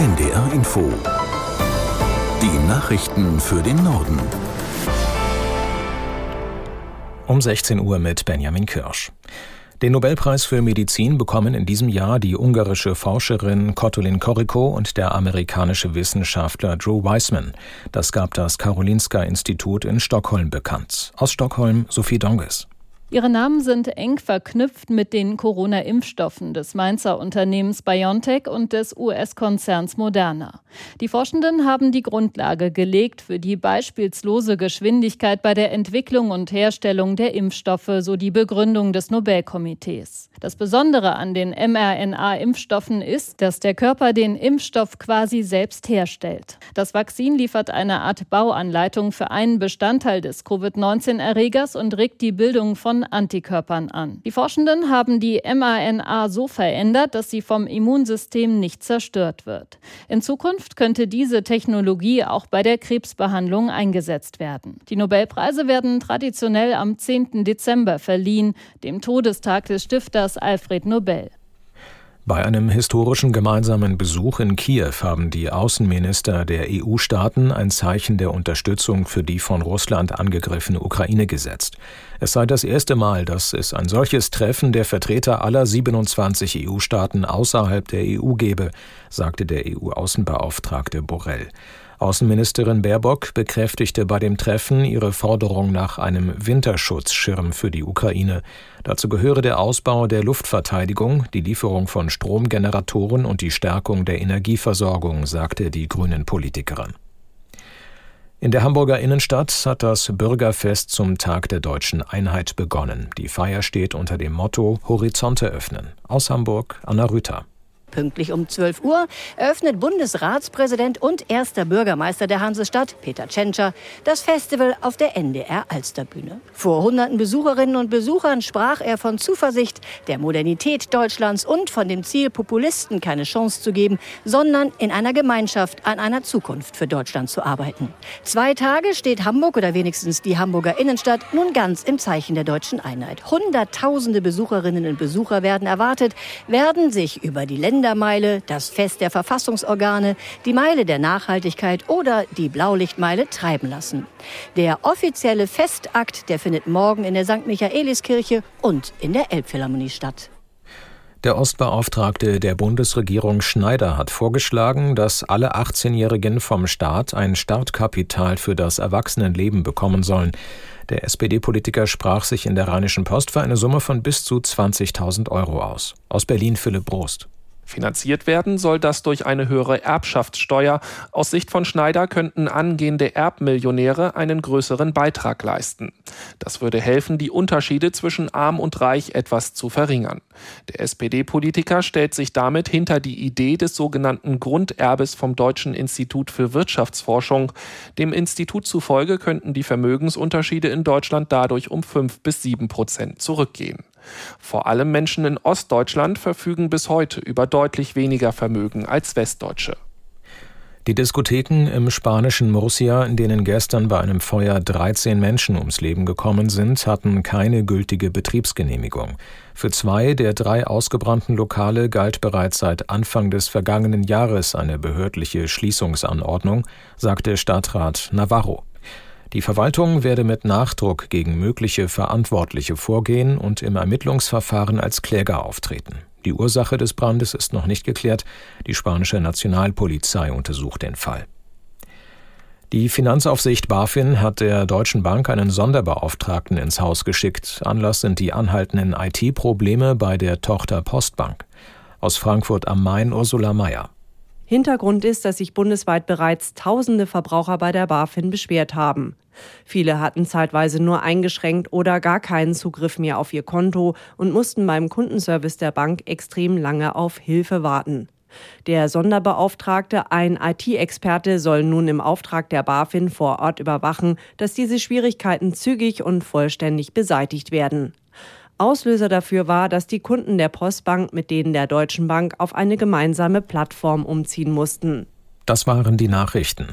NDR Info. Die Nachrichten für den Norden. Um 16 Uhr mit Benjamin Kirsch. Den Nobelpreis für Medizin bekommen in diesem Jahr die ungarische Forscherin Kotulin Koriko und der amerikanische Wissenschaftler Drew Weissman. Das gab das Karolinska Institut in Stockholm bekannt. Aus Stockholm Sophie Donges. Ihre Namen sind eng verknüpft mit den Corona-Impfstoffen des Mainzer Unternehmens BioNTech und des US-Konzerns Moderna. Die Forschenden haben die Grundlage gelegt für die beispielslose Geschwindigkeit bei der Entwicklung und Herstellung der Impfstoffe, so die Begründung des Nobelkomitees. Das Besondere an den mRNA-Impfstoffen ist, dass der Körper den Impfstoff quasi selbst herstellt. Das Vakzin liefert eine Art Bauanleitung für einen Bestandteil des Covid-19-Erregers und regt die Bildung von Antikörpern an. Die Forschenden haben die mRNA so verändert, dass sie vom Immunsystem nicht zerstört wird. In Zukunft könnte diese Technologie auch bei der Krebsbehandlung eingesetzt werden. Die Nobelpreise werden traditionell am 10. Dezember verliehen, dem Todestag des Stifters Alfred Nobel. Bei einem historischen gemeinsamen Besuch in Kiew haben die Außenminister der EU-Staaten ein Zeichen der Unterstützung für die von Russland angegriffene Ukraine gesetzt. Es sei das erste Mal, dass es ein solches Treffen der Vertreter aller 27 EU-Staaten außerhalb der EU gebe, sagte der EU-Außenbeauftragte Borrell. Außenministerin Baerbock bekräftigte bei dem Treffen ihre Forderung nach einem Winterschutzschirm für die Ukraine. Dazu gehöre der Ausbau der Luftverteidigung, die Lieferung von Stromgeneratoren und die Stärkung der Energieversorgung, sagte die Grünen Politikerin. In der Hamburger Innenstadt hat das Bürgerfest zum Tag der deutschen Einheit begonnen. Die Feier steht unter dem Motto Horizonte öffnen. Aus Hamburg Anna Rüther. Pünktlich um 12 Uhr eröffnet Bundesratspräsident und erster Bürgermeister der Hansestadt, Peter Tschentscher, das Festival auf der NDR Alsterbühne. Vor hunderten Besucherinnen und Besuchern sprach er von Zuversicht, der Modernität Deutschlands und von dem Ziel, Populisten keine Chance zu geben, sondern in einer Gemeinschaft an einer Zukunft für Deutschland zu arbeiten. Zwei Tage steht Hamburg oder wenigstens die Hamburger Innenstadt nun ganz im Zeichen der deutschen Einheit. Hunderttausende Besucherinnen und Besucher werden erwartet, werden sich über die Länder Kindermeile, das Fest der Verfassungsorgane, die Meile der Nachhaltigkeit oder die Blaulichtmeile treiben lassen. Der offizielle Festakt, der findet morgen in der St. Michaeliskirche und in der Elbphilharmonie statt. Der Ostbeauftragte der Bundesregierung Schneider hat vorgeschlagen, dass alle 18-Jährigen vom Staat ein Startkapital für das Erwachsenenleben bekommen sollen. Der SPD-Politiker sprach sich in der Rheinischen Post für eine Summe von bis zu 20.000 Euro aus. Aus Berlin Philipp Brost. Finanziert werden soll das durch eine höhere Erbschaftssteuer. Aus Sicht von Schneider könnten angehende Erbmillionäre einen größeren Beitrag leisten. Das würde helfen, die Unterschiede zwischen arm und reich etwas zu verringern. Der SPD-Politiker stellt sich damit hinter die Idee des sogenannten Grunderbes vom Deutschen Institut für Wirtschaftsforschung. Dem Institut zufolge könnten die Vermögensunterschiede in Deutschland dadurch um fünf bis sieben Prozent zurückgehen. Vor allem Menschen in Ostdeutschland verfügen bis heute über deutlich weniger Vermögen als Westdeutsche. Die Diskotheken im spanischen Murcia, in denen gestern bei einem Feuer 13 Menschen ums Leben gekommen sind, hatten keine gültige Betriebsgenehmigung. Für zwei der drei ausgebrannten Lokale galt bereits seit Anfang des vergangenen Jahres eine behördliche Schließungsanordnung, sagte Stadtrat Navarro. Die Verwaltung werde mit Nachdruck gegen mögliche Verantwortliche vorgehen und im Ermittlungsverfahren als Kläger auftreten. Die Ursache des Brandes ist noch nicht geklärt. Die spanische Nationalpolizei untersucht den Fall. Die Finanzaufsicht BaFin hat der Deutschen Bank einen Sonderbeauftragten ins Haus geschickt. Anlass sind die anhaltenden IT-Probleme bei der Tochter Postbank. Aus Frankfurt am Main Ursula Mayer. Hintergrund ist, dass sich bundesweit bereits tausende Verbraucher bei der BaFin beschwert haben. Viele hatten zeitweise nur eingeschränkt oder gar keinen Zugriff mehr auf ihr Konto und mussten beim Kundenservice der Bank extrem lange auf Hilfe warten. Der Sonderbeauftragte, ein IT-Experte, soll nun im Auftrag der BaFin vor Ort überwachen, dass diese Schwierigkeiten zügig und vollständig beseitigt werden. Auslöser dafür war, dass die Kunden der Postbank mit denen der Deutschen Bank auf eine gemeinsame Plattform umziehen mussten. Das waren die Nachrichten.